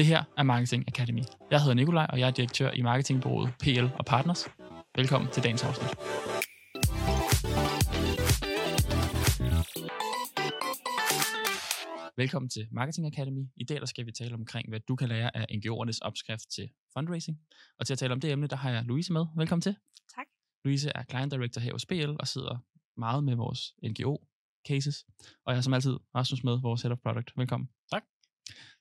Det her er Marketing Academy. Jeg hedder Nikolaj, og jeg er direktør i marketingbureauet PL og Partners. Velkommen til dagens afsnit. Velkommen til Marketing Academy. I dag der skal vi tale omkring, hvad du kan lære af NGO'ernes opskrift til fundraising. Og til at tale om det emne, der har jeg Louise med. Velkommen til. Tak. Louise er Client Director her hos BL og sidder meget med vores NGO-cases. Og jeg er som altid Rasmus med, vores Head of Product. Velkommen. Tak.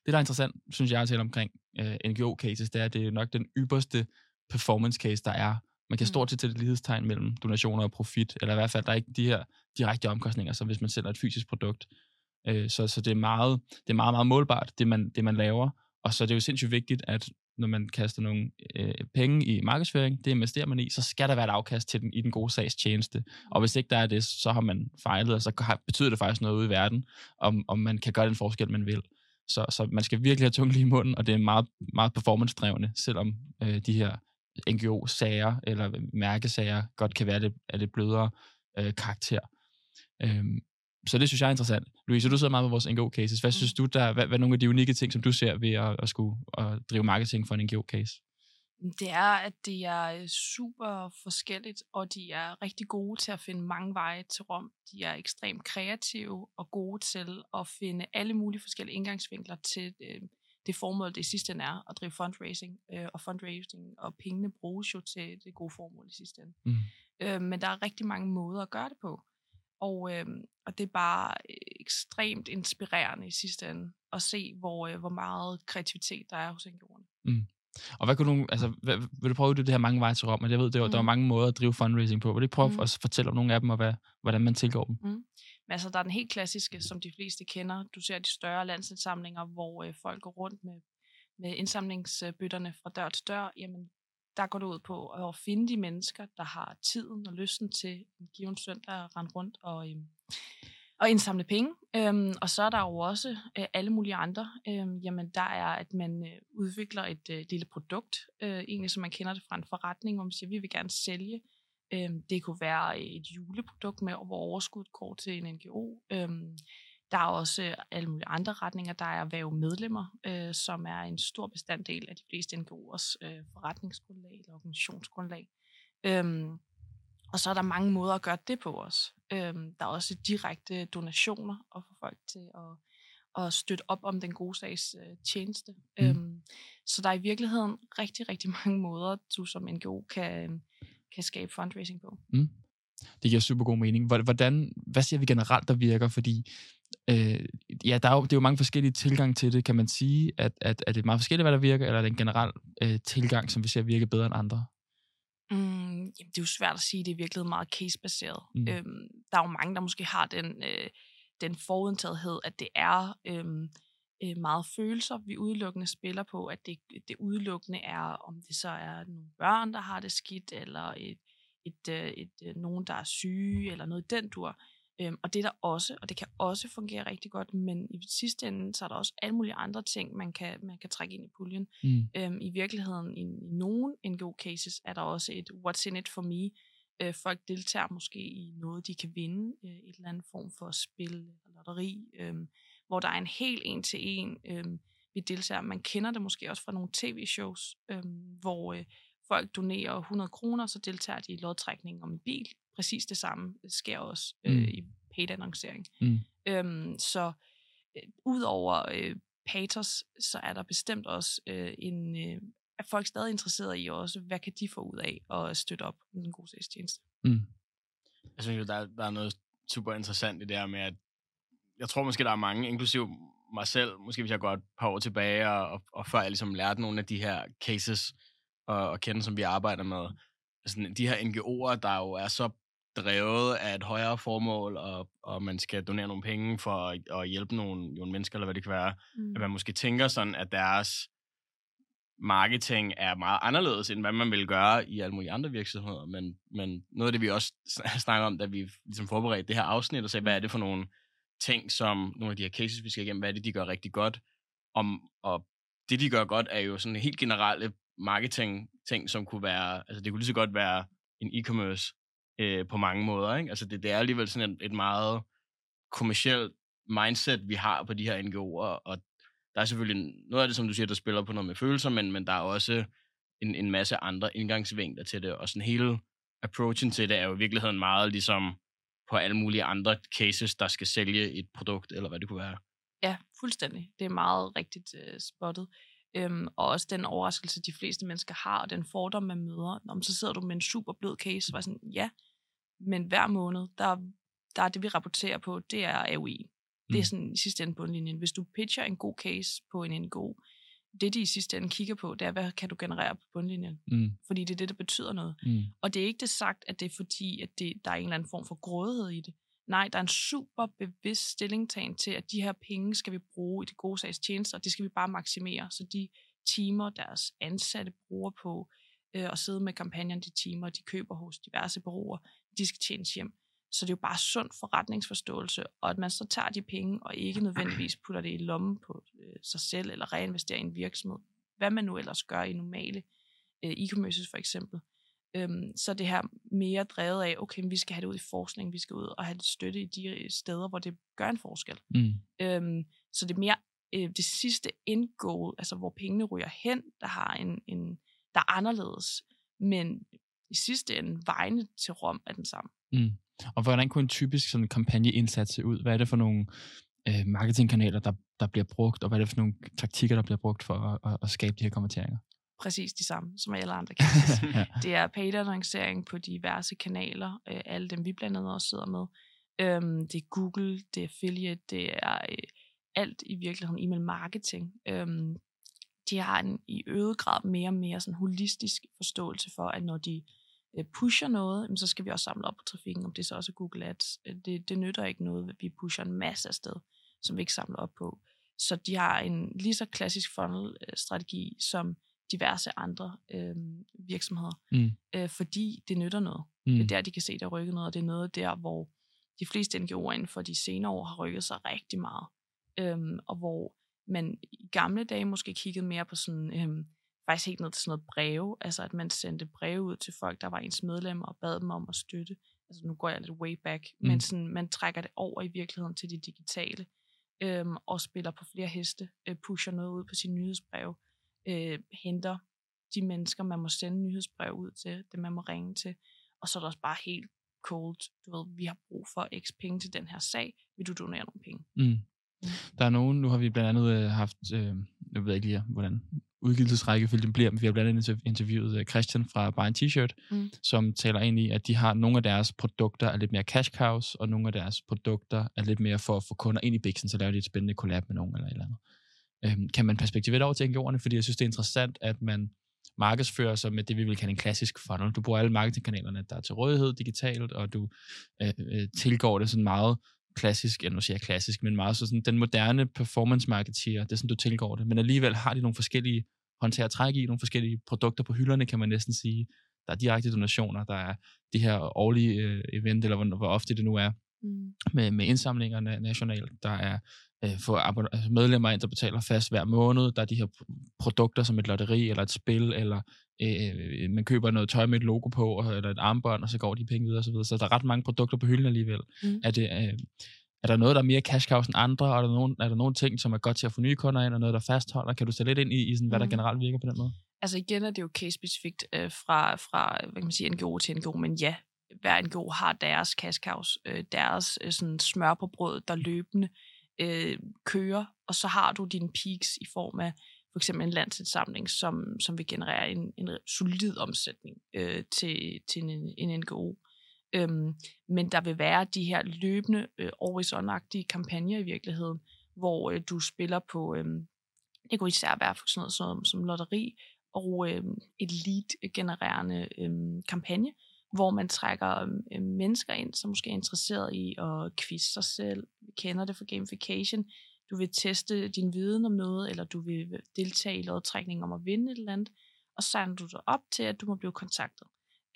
Det, der er interessant, synes jeg, at tale omkring uh, NGO-cases, det er, at det er nok den ypperste performance case, der er. Man kan Mm. stort set til et lighedstegn mellem donationer og profit, eller i hvert fald, der er ikke de her direkte omkostninger, som hvis man sælger et fysisk produkt. Øh, så, så det er meget, det er meget, meget målbart, det man, det man laver. Og så er det jo sindssygt vigtigt, at når man kaster nogle øh, penge i markedsføring, det investerer man i, så skal der være et afkast til den i den gode sags tjeneste. Og hvis ikke der er det, så har man fejlet, og så har, betyder det faktisk noget ude i verden, om, om man kan gøre den forskel, man vil. Så, så man skal virkelig have tungen lige i munden, og det er meget, meget performance-drevne, selvom øh, de her NGO-sager eller mærkesager godt kan være lidt, af lidt blødere øh, karakter. Øhm, så det synes jeg er interessant. Louise, du sidder meget med vores NGO-cases. Hvad Mm. synes du, der, hvad, hvad er nogle af de unikke ting, som du ser ved at, at skulle at drive marketing for en NGO-case? Det er, at det er øh, super forskelligt, og de er rigtig gode til at finde mange veje til Rom. De er ekstremt kreative og gode til at finde alle mulige forskellige indgangsvinkler til øh, det formål, det i sidste ende er at drive fundraising. Øh, og fundraising og pengene bruges jo til det gode formål i sidste ende. Mm. Øh, men der er rigtig mange måder at gøre det på. Og, øh, og det er bare ekstremt inspirerende i sidste ende at se, hvor, øh, hvor meget kreativitet der er hos NGO'erne. Og hvad kunne du, altså, hvad, vil du prøve at det her mange veje til Rom? Men jeg ved, det var, mm. der var Mm. mange måder at drive fundraising på. Vil du prøve mm. Mm. at fortælle om nogle af dem, og hvad, hvordan man tilgår dem? Men altså, der er den helt klassiske, som de fleste kender. Du ser de større landsindsamlinger, hvor øh, folk går rundt med, med indsamlingsbøtterne fra dør til dør. Jamen, der går det ud på at finde de mennesker, der har tiden og lysten til en given søndag at rende rundt og, øhm, og indsamle penge. Øhm, og så er der jo også øh, alle mulige andre. Øhm, jamen, der er, at man øh, udvikler et øh, lille produkt, øh, egentlig som man kender det fra en forretning, hvor man siger, vi vil gerne sælge Øhm, det kunne være et juleprodukt med, hvor overskuddet går til en NGO. Øhm, der er også øh, alle mulige andre retninger. Der er væve medlemmer, øh, som er en stor bestanddel af de fleste NGO'ers øh, forretningsgrundlag eller organisationsgrundlag. Øhm, og så er der mange måder at gøre det på os. Øhm, der er også direkte donationer og få folk til at, at støtte op om den gode sags øh, tjeneste. Mm. Øhm, så der er i virkeligheden rigtig, rigtig mange måder, du som NGO kan, kan skabe fundraising på. Mm. Det giver super god mening. Hvor- Hvordan, hvad siger vi generelt, der virker? Fordi øh, ja, der er jo, det er jo mange forskellige tilgange til det. Kan man sige, at, at, at det er meget forskelligt, hvad der virker, eller er det en generel øh, tilgang, som vi ser virke bedre end andre? Mm, jamen, det er jo svært at sige, det er virkelig meget case-baseret. Mm. Øhm, der er jo mange, der måske har den, øh, den forudtagethed, at det er øhm, øh, meget følelser, vi udelukkende spiller på, at det, det udelukkende er, om det så er nogle børn, der har det skidt, eller et, et, øh, et, et, nogen, der er syge, eller noget i den dur. Øhm, og det er der også, og det kan også fungere rigtig godt, men i sidste ende, så er der også alle mulige andre ting, man kan, man kan trække ind i puljen. Mm. Øhm, I virkeligheden, i, i nogle NGO-cases, er der også et what's in it for me. Øh, folk deltager måske i noget, de kan vinde, øh, et eller andet form for spil eller lotteri, øh, hvor der er en helt en til en, øh, vi deltager. Man kender det måske også fra nogle tv-shows, øh, hvor øh, folk donerer 100 kroner, så deltager de i lodtrækningen om en bil. Præcis det samme sker også øh, Mm. i paid annoncering. Mm. Øhm, så øh, udover øh, patos, så er der bestemt også øh, en, øh, er folk stadig interesserede i også, hvad kan de få ud af at støtte op om den gode sagstjeneste. Mm. Jeg synes jo, der, er- der er noget super interessant i det her med, at jeg tror måske, der er mange, inklusiv mig selv, måske hvis jeg går et par år tilbage, og, og, og før jeg ligesom lærte nogle af de her cases og, og kende, som vi arbejder med. Altså, de her NGO'er, der jo er så drevet af et højere formål, og, og man skal donere nogle penge for at, at hjælpe nogle, nogle mennesker, eller hvad det kan være, Mm. at man måske tænker sådan, at deres marketing er meget anderledes, end hvad man vil gøre i alle mulige andre virksomheder. Men, men noget af det, vi også sn- snakker om, da vi ligesom forberedte det her afsnit, og sagde, hvad er det for nogle ting, som nogle af de her cases, vi skal igennem, hvad er det, de gør rigtig godt. Om, og det, de gør godt, er jo sådan helt generelle marketing-ting, som kunne være, altså det kunne lige så godt være en e-commerce øh, på mange måder. Ikke? Altså det, det er alligevel sådan et, et meget kommersielt mindset, vi har på de her NGO'er, og der der er selvfølgelig noget af det, som du siger, der spiller på noget med følelser, men, men der er også en, en masse andre indgangsvinkler til det, og sådan hele approachen til det er jo i virkeligheden meget ligesom på alle mulige andre cases, der skal sælge et produkt, eller hvad det kunne være. Ja, fuldstændig. Det er meget rigtigt uh, spottet. Øhm, og også den overraskelse, de fleste mennesker har, og den fordom, man møder. Om så sidder du med en super blød case, og sådan, ja, men hver måned, der, der er det, vi rapporterer på, det er AOI. Det er mm. sådan i sidste ende bundlinjen. Hvis du pitcher en god case på en NGO, det de i sidste ende kigger på, det er, hvad kan du generere på bundlinjen? Mm. Fordi det er det, der betyder noget. Mm. Og det er ikke det sagt, at det er fordi, at det, der er en eller anden form for grådighed i det. Nej, der er en super bevidst stillingtagen til, at de her penge skal vi bruge i det gode sags tjenester, og det skal vi bare maksimere. Så de timer, deres ansatte bruger på øh, at sidde med kampagnen, de timer, de køber hos diverse bureauer, de skal tjenes hjem. Så det er jo bare sund forretningsforståelse, og at man så tager de penge og ikke nødvendigvis putter det i lommen på øh, sig selv eller reinvesterer i en virksomhed. Hvad man nu ellers gør i normale øh, e-commerces for eksempel. Øhm, så det her mere drevet af, okay, vi skal have det ud i forskning, vi skal ud og have det støtte i de steder, hvor det gør en forskel. Mm. Øhm, så det er mere øh, det sidste end goal, altså hvor pengene ryger hen, der har en, en der er anderledes, men i sidste ende, vejene til Rom er den samme. Mm. Og hvordan kunne en typisk sådan kampagneindsats se ud? Hvad er det for nogle øh, marketingkanaler, der, der bliver brugt, og hvad er det for nogle taktikker, der bliver brugt for at, at, at skabe de her konverteringer? Præcis de samme, som alle andre kan. ja. Det er paid annoncering på diverse kanaler, øh, alle dem vi blandt andet også sidder med. Øhm, det er Google, det er affiliate, det er øh, alt i virkeligheden e-mail marketing. Øhm, de har en i øget grad mere og mere sådan holistisk forståelse for, at når de pusher noget, så skal vi også samle op på trafikken, om det så også er Google Ads. Øh, det, det nytter ikke noget, at vi pusher en masse af sted, som vi ikke samler op på. Så de har en lige så klassisk funnel-strategi som diverse andre øh, virksomheder, mm. øh, fordi det nytter noget. Mm. Det er der, de kan se, der rykker noget, og det er noget der, hvor de fleste NGO'er inden for de senere år har rykket sig rigtig meget. Øhm, og hvor man i gamle dage måske kiggede mere på sådan øhm, faktisk helt ned til sådan noget breve, altså at man sendte breve ud til folk, der var ens medlemmer, og bad dem om at støtte. Altså nu går jeg lidt way back, mm. men sådan, man trækker det over i virkeligheden til det digitale, øhm, og spiller på flere heste, øh, pusher noget ud på sin nyhedsbrev, øh, henter de mennesker, man må sende nyhedsbrev ud til, dem man må ringe til, og så er der også bare helt cold, du ved, vi har brug for x penge til den her sag, vil du donere nogle penge? Mm. Mm. Der er nogen, nu har vi blandt andet øh, haft, øh, jeg ved ikke lige, hvordan udgivelsesrækkefølgen bliver, men vi har blandt andet interviewet øh, Christian fra Buy T-shirt, mm. som taler ind i, at de har nogle af deres produkter er lidt mere cash cows, og nogle af deres produkter er lidt mere for at få kunder ind i biksen, så laver de et spændende collab med nogen eller et eller andet. Øhm, kan man perspektivere over til NGO'erne, fordi jeg synes, det er interessant, at man markedsfører sig med det, vi vil kalde en klassisk funnel. Du bruger alle marketingkanalerne, der er til rådighed digitalt, og du øh, øh, tilgår det sådan meget klassisk, ja nu siger jeg klassisk, men meget så sådan den moderne performance marketeer, det er sådan, du tilgår det. Men alligevel har de nogle forskellige håndtere træk i, nogle forskellige produkter på hylderne, kan man næsten sige. Der er direkte donationer, der er de her årlige øh, event, eller hvor, hvor ofte det nu er, mm. med, med indsamlinger nationalt. Der er øh, for altså medlemmer ind, der betaler fast hver måned. Der er de her produkter som et lotteri, eller et spil, eller øh, man køber noget tøj med et logo på, eller et armbånd, og så går de penge videre osv. Så, så der er ret mange produkter på hylden alligevel. Mm. Er, det, øh, er der noget, der er mere cash cows end andre, og er der, nogen, er der nogle ting, som er godt til at få nye kunder ind, og noget, der fastholder? Kan du sætte lidt ind i, i sådan, hvad der mm. generelt virker på den måde? Altså igen er det jo case-specifikt øh, fra, fra hvad kan man sige, NGO til NGO, men ja, hver NGO har deres cash cows, øh, deres øh, sådan smør på brød, der løbende øh, kører, og så har du dine peaks i form af for eksempel en landsindsamling, som, som vil generere en, en solid omsætning øh, til, til en, en NGO. Øhm, men der vil være de her løbende, øh, always on kampagner i virkeligheden, hvor øh, du spiller på, øh, det kunne især være for sådan noget som, som lotteri, og øh, et lead-genererende øh, kampagne, hvor man trækker øh, mennesker ind, som måske er interesseret i at quizze sig selv, kender det for gamification, du vil teste din viden om noget, eller du vil deltage i lodtrækning om at vinde et eller andet, og så signer du dig op til, at du må blive kontaktet.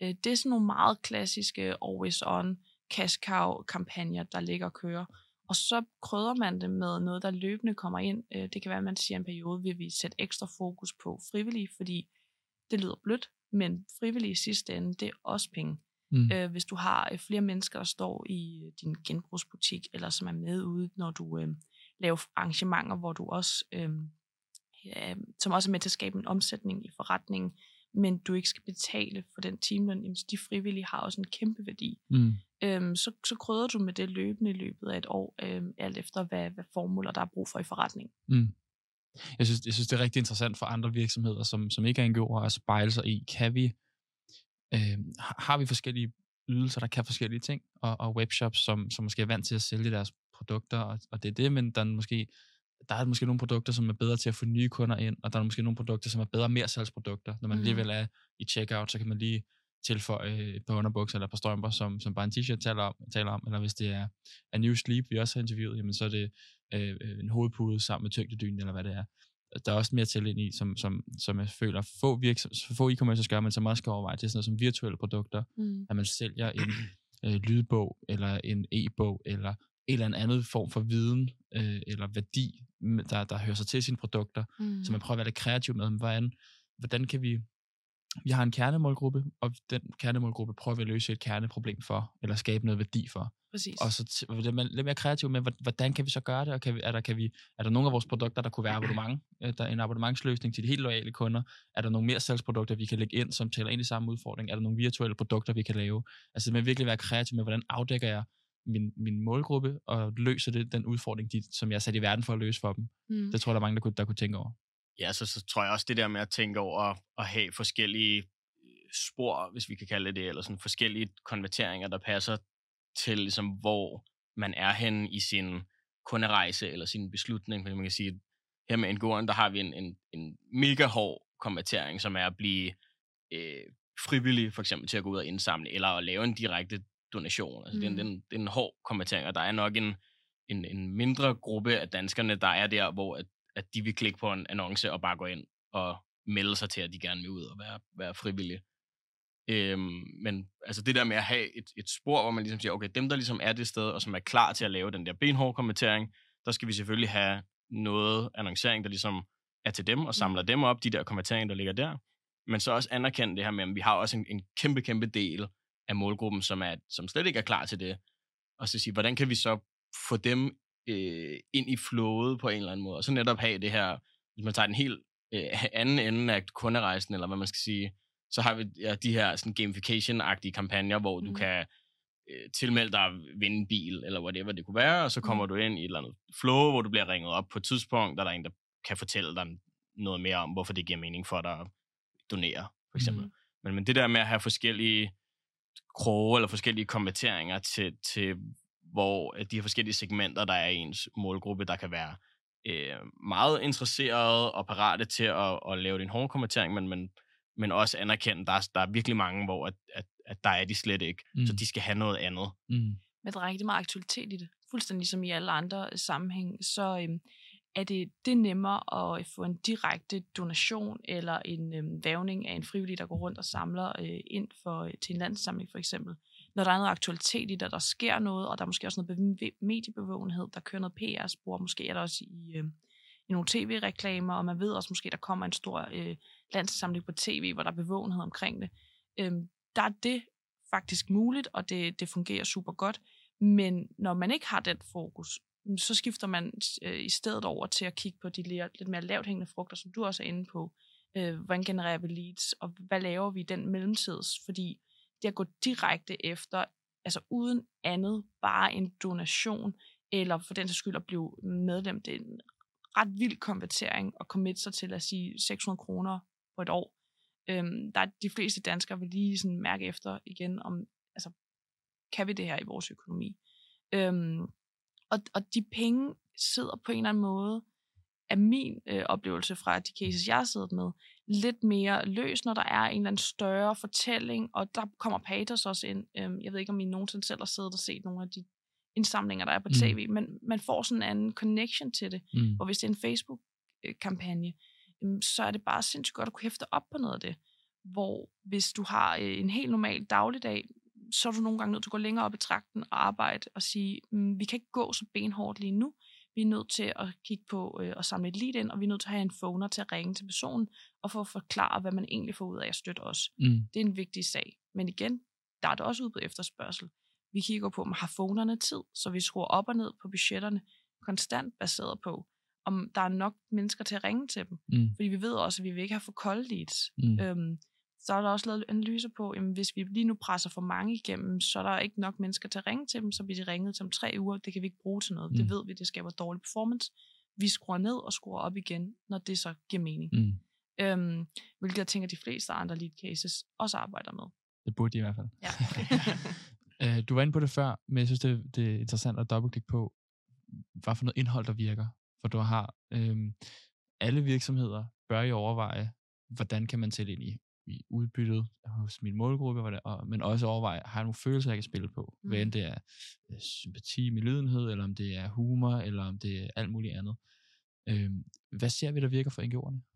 Øh, det er sådan nogle meget klassiske always-on cash cow kampagner, der ligger og kører. Og så krydder man det med noget, der løbende kommer ind. Øh, det kan være, at man siger en periode, vil vi sætte ekstra fokus på frivillige, fordi det lyder blødt, men frivillige i sidste ende, det er også penge. Mm. Øh, hvis du har flere mennesker, der står i din genbrugsbutik, eller som er med ude, når du lave arrangementer, hvor du også, øh, øh, som også er med til at skabe en omsætning i forretningen, men du ikke skal betale for den timeløn, jamen, de frivillige har også en kæmpe værdi. Mm. Øhm, så, så krydder du med det løbende i løbet af et år, øhm, alt efter hvad, hvad formuler der er brug for i forretningen. Mm. Jeg synes, jeg synes, det er rigtig interessant for andre virksomheder, som, som ikke er NGO'er, at spejle sig i, kan vi, øh, har vi forskellige ydelser, der kan forskellige ting, og, og webshops, som, som måske er vant til at sælge deres produkter, og, og det er det, men der er måske der er måske nogle produkter, som er bedre til at få nye kunder ind, og der er måske nogle produkter, som er bedre mere salgsprodukter. Når man mm. alligevel er i checkout, så kan man lige tilføje et par underbukser eller et par strømper, som, som bare en t-shirt taler om, taler om, eller hvis det er a New Sleep, vi også har interviewet, jamen så er det øh, en hovedpude sammen med tyngdedynen, eller hvad det er. Der er også mere til ind i, som, som, som jeg føler, få, virksom, få e-commerce gør, men som også skal overveje, det er sådan noget som virtuelle produkter, Mm. at man sælger en øh, lydbog, eller en e-bog, eller en eller anden form for viden, øh, eller værdi, der, der hører sig til sine produkter, Mm. så man prøver at være lidt kreativ med, hvordan, hvordan kan vi, vi har en kernemålgruppe, og den kernemålgruppe prøver vi at løse et kerneproblem for, eller skabe noget værdi for. Præcis. Og så t- er man lidt mere kreativ med, hvor- hvordan kan vi så gøre det, og kan vi, er, der, kan vi, er der nogle af vores produkter, der kunne være abonnement, øh, der er en abonnementsløsning til de helt loyale kunder, er der nogle mere salgsprodukter, vi kan lægge ind, som taler ind i samme udfordring, er der nogle virtuelle produkter, vi kan lave, altså med virkelig være kreativ med, hvordan afdækker jeg min, min målgruppe, og løser det den udfordring, de, som jeg er sat i verden for at løse for dem. mm. Det tror jeg, der er mange, der kunne, der kunne tænke over. Ja, så, så tror jeg også det der med at tænke over at have forskellige øh, spor, hvis vi kan kalde det det, eller sådan forskellige konverteringer, der passer til, ligesom, hvor man er henne i sin kunderejse eller sin beslutning. Fordi man kan sige, her med NGO'en, der har vi en, en, en mega hård konvertering, som er at blive øh, frivillig, for eksempel til at gå ud og indsamle, eller at lave en direkte donation. Altså, mm. det, er en, Mm. det, er en, det er en hård konvertering, og der er nok en, en, en mindre gruppe af danskerne, der er der, hvor at, at de vil klikke på en annonce og bare gå ind og melde sig til, at de gerne vil ud og være, være frivillige. Øhm, men altså det der med at have et, et spor, hvor man ligesom siger, okay, dem der ligesom er det sted, og som er klar til at lave den der benhårde kommentering, der skal vi selvfølgelig have noget annoncering, der ligesom er til dem, og samler mm. dem op, de der kommenteringer, der ligger der. Men så også anerkende det her med, at vi har også en, en kæmpe, kæmpe del af målgruppen, som, er, som slet ikke er klar til det. Og så sige, hvordan kan vi så få dem øh, ind i flowet på en eller anden måde, og så netop have det her, hvis man tager den helt øh, anden ende af kunderejsen, eller hvad man skal sige, så har vi ja, de her sådan gamification-agtige kampagner, hvor du Mhm. kan øh, tilmelde dig at vinde en bil, eller whatever det kunne være, og så kommer Mhm. du ind i et eller andet flow, hvor du bliver ringet op på et tidspunkt, der er der en, der kan fortælle dig noget mere om, hvorfor det giver mening for dig at donere, for eksempel. Mhm. Men, men det der med at have forskellige kroge eller forskellige konverteringer til, til hvor øh, de her forskellige segmenter, der er i ens målgruppe, der kan være øh, meget interesserede og parate til at, at lave din hårde konvertering, men, men, men også anerkende, der er, der er virkelig mange, hvor at, at, at der er de slet ikke, mm. så de skal have noget andet. Mm. Men der er rigtig meget aktualitet i det. Fuldstændig som i alle andre øh, sammenhæng, så øhm, er det, det er nemmere at øh, få en direkte donation eller en øh, vævning af en frivillig, der går rundt og samler øh, ind for, øh, til en landssamling for eksempel. Når der er noget aktualitet i det, der sker noget, og der er måske også noget mediebevågenhed, der kører noget PR-spor, måske er der også i, øh, i nogle tv-reklamer, og man ved også måske, der kommer en stor øh, landssamling på tv, hvor der er bevågenhed omkring det. Øh, der er det faktisk muligt, og det, det fungerer super godt. Men når man ikke har den fokus, så skifter man øh, i stedet over til at kigge på de lidt, lidt mere lavt hængende frugter, som du også er inde på. Øh, hvordan genererer vi leads, og hvad laver vi i den mellemtids? Fordi det at gå direkte efter, altså uden andet, bare en donation, eller for den sags skyld at blive medlem, det er en ret vild konvertering at commit sig til at sige 600 kroner på et år. Øhm, der er de fleste danskere vil lige sådan mærke efter igen, om altså, kan vi det her i vores økonomi? Øhm, og, og de penge sidder på en eller anden måde, af min øh, oplevelse fra de cases, jeg har siddet med, lidt mere løs, når der er en eller anden større fortælling, og der kommer patos også ind. Øhm, jeg ved ikke, om I nogensinde selv har siddet og set nogle af de indsamlinger, der er på Mm. tv, men man får sådan en anden connection til det. Mm. Og hvis det er en Facebook-kampagne, øhm, så er det bare sindssygt godt at kunne hæfte op på noget af det. Hvor hvis du har øh, en helt normal dagligdag, så er du nogle gange nødt til at gå længere op i trakten og arbejde og sige, mm, vi kan ikke gå så benhårdt lige nu. Vi er nødt til at kigge på øh, og samle et lead ind, og vi er nødt til at have en phoner til at ringe til personen og få at forklare, hvad man egentlig får ud af at støtte os. Mm. Det er en vigtig sag. Men igen, der er det også ud på efterspørgsel. Vi kigger på, om har phonerne tid, så vi skruer op og ned på budgetterne. konstant baseret på, om der er nok mennesker til at ringe til dem. Mm. Fordi vi ved også, at vi vil ikke have for kolde leads. Mm. Øhm, så er der også lavet analyser på, at hvis vi lige nu presser for mange igennem, så er der ikke nok mennesker til at ringe til dem, så bliver de ringet om tre uger. Det kan vi ikke bruge til noget. Mm. Det ved vi, det skaber dårlig performance. Vi skruer ned og skruer op igen, når det så giver mening. Mm. Øhm, hvilket jeg tænker, de fleste andre lead cases også arbejder med. Det burde de i hvert fald. Ja. Øh, du var inde på det før, men jeg synes, det, det er interessant at dobbeltklikke på, hvad for noget indhold, der virker. For du har øhm, alle virksomheder bør jo overveje, hvordan kan man tælle ind i, i udbyttet hos min målgruppe, hvordan, og, men også overveje, har jeg nogle følelser, jeg kan spille på? Mm. Hvad end det er øh, sympati, medlidenhed, eller om det er humor, eller om det er alt muligt andet. Øhm, hvad ser vi, der virker for NGO'erne?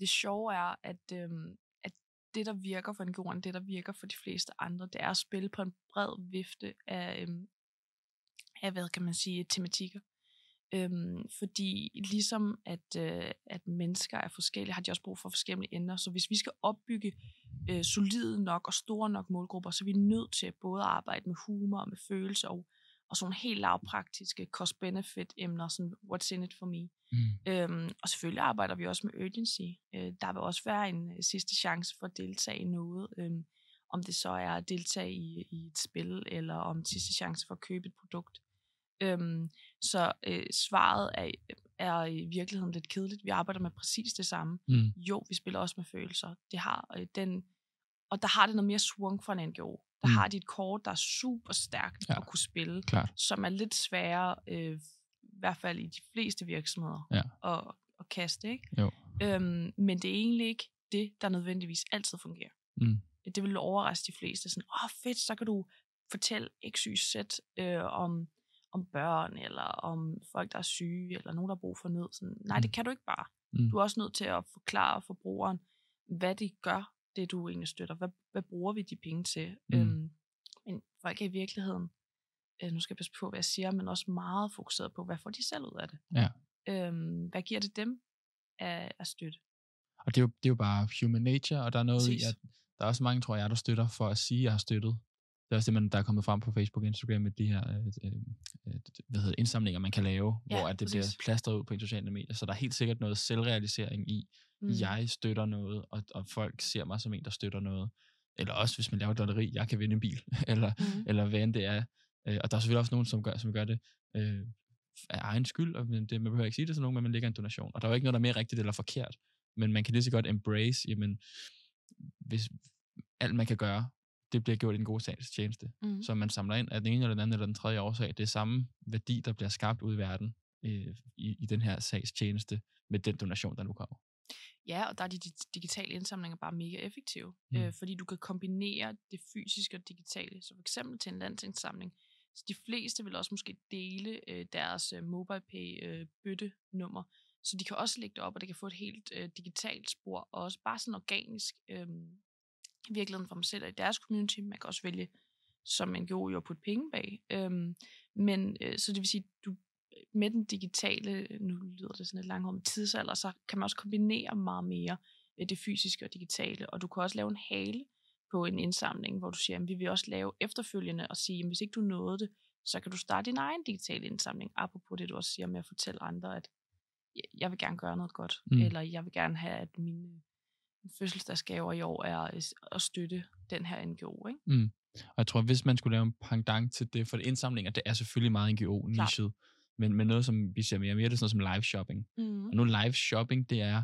det sjove er, at, øhm, at det, der virker for NGO'erne, det, der virker for de fleste andre, det er at spille på en bred vifte af, øhm, af hvad kan man sige, tematikker. Øhm, fordi ligesom at, øh, at mennesker er forskellige, har de også brug for forskellige emner. Så hvis vi skal opbygge øh, solide nok og store nok målgrupper, så er vi nødt til både at arbejde med humor og med følelse og, og sådan helt lavpraktiske cost-benefit emner, sådan what's in it for me. Mm. Øhm, og selvfølgelig arbejder vi også med urgency. Øh, der vil også være en øh, sidste chance for at deltage i noget. Øhm, om det så er at deltage i, i et spil, eller om sidste chance for at købe et produkt. Øhm, så øh, svaret er, er i virkeligheden lidt kedeligt. Vi arbejder med præcis det samme. Mm. Jo, vi spiller også med følelser. Det har øh, den, og der har det noget mere swung fra en NGO. Der Mm. har de et kort, der er super stærkt Ja. at kunne spille Klart. som er lidt sværere, øh, i hvert fald i de fleste virksomheder, Ja. at, at kaste. Ikke? Jo. Øhm, men det er egentlig ikke det, der nødvendigvis altid fungerer. Mm. Det vil overraske de fleste. Sådan, åh oh, fedt, så kan du fortælle x, y, z øh, om, om børn, eller om folk, der er syge, eller nogen, der har brug for nød. Sådan, nej, Mm. det kan du ikke bare. Mm. Du er også nødt til at forklare forbrugeren, hvad det gør, det du egentlig støtter. Hvad, hvad bruger vi de penge til? Mm. Øhm, men folk er i virkeligheden, øh, nu skal jeg passe på, hvad jeg siger, men også meget fokuseret på, hvad får de selv ud af det? Ja. Øhm, hvad giver det dem af, af støtte? Og det er, jo, det er jo bare human nature, og der er noget Præcis. i, at der er også mange, tror jeg, der støtter for at sige, at jeg har støttet. Det er også det, man, der er kommet frem på Facebook og Instagram med de her øh, øh, øh, hvad hedder, indsamlinger, man kan lave, Ja, hvor at det præcis. bliver plastret ud på de sociale medier. Så der er helt sikkert noget selvrealisering i, mm. jeg støtter noget, og, og folk ser mig som en, der støtter noget. Eller også, hvis man laver et lotteri, jeg kan vinde en bil, eller, Mm. eller hvad end det er. Øh, og der er selvfølgelig også nogen, som gør, som gør det øh, af egen skyld, og det, man behøver ikke sige det til nogen, men man lægger en donation. Og der er jo ikke noget, der er mere rigtigt eller forkert. Men man kan lige så godt embrace, jamen, hvis alt man kan gøre, det bliver gjort i en god sags tjeneste. Mm. Så man samler ind af den ene eller den anden eller den tredje årsag. Det er samme værdi, der bliver skabt ud i verden øh, i, i den her sags tjeneste med den donation, der nu kommer. Ja, og der er de di- digitale indsamlinger bare mega effektive, mm. øh, fordi du kan kombinere det fysiske og digitale. Så for eksempel til en landsindsamling, så de fleste vil også måske dele øh, deres øh, MobilePay øh, bøttenummer, så de kan også lægge det op, og det kan få et helt øh, digitalt spor, og også bare sådan organisk øh, i virkeligheden for dem selv og i deres community. Man kan også vælge som NGO jo at putte penge bag. Øhm, men øh, så det vil sige, du med den digitale, nu lyder det sådan lidt langhåret med tidsalder, så kan man også kombinere meget mere øh, det fysiske og digitale, og du kan også lave en hale på en indsamling, hvor du siger, at vi vil også lave efterfølgende og sige, at hvis ikke du nåede det, så kan du starte din egen digitale indsamling, apropos det du også siger med at fortælle andre, at jeg- vil gerne gøre noget godt, mm. eller jeg vil gerne have, at mine fødselsdagsgaver i år er at støtte den her NGO. Ikke? Mm. Og jeg tror, hvis man skulle lave en pendant til det, for det indsamlinger, det er selvfølgelig meget NGO-nichet, men, men noget, som vi ser mere mere, det er sådan noget som live shopping. Mm. Og nu live shopping, det er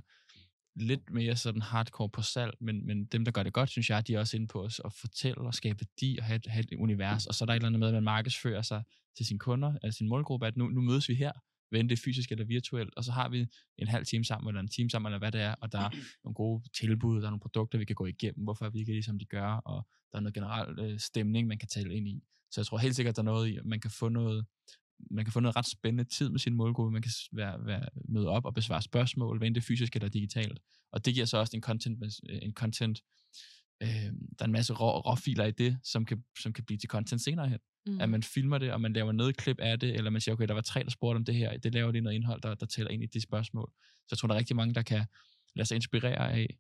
lidt mere sådan hardcore på salg, men, men dem, der gør det godt, synes jeg, de er også inde på os at fortælle og skabe værdi og have et, have et univers. Og så er der et eller andet med, at man markedsfører sig til sine kunder, altså sin målgruppe, at nu, nu mødes vi her, end det fysisk eller virtuelt, og så har vi en halv time sammen, eller en time sammen, eller hvad det er, og der er nogle gode tilbud, der er nogle produkter, vi kan gå igennem, hvorfor vi ikke ligesom de gør, og der er noget generelt øh, stemning, man kan tale ind i. Så jeg tror helt sikkert, der er noget i, at man kan få noget, man kan få noget ret spændende tid med sin målgruppe, man kan være, være, møde op og besvare spørgsmål, hvad end det er fysisk eller digitalt. Og det giver så også en content, en content øh, der er en masse rå, råfiler i det, som kan, som kan blive til content senere hen. Mm. At man filmer det, og man laver noget klip af det, eller man siger, okay, der var tre, der spurgte om det her, det laver det noget indhold, der, der tæller ind i de spørgsmål. Så jeg tror, der er rigtig mange, der kan lade sig inspirere af,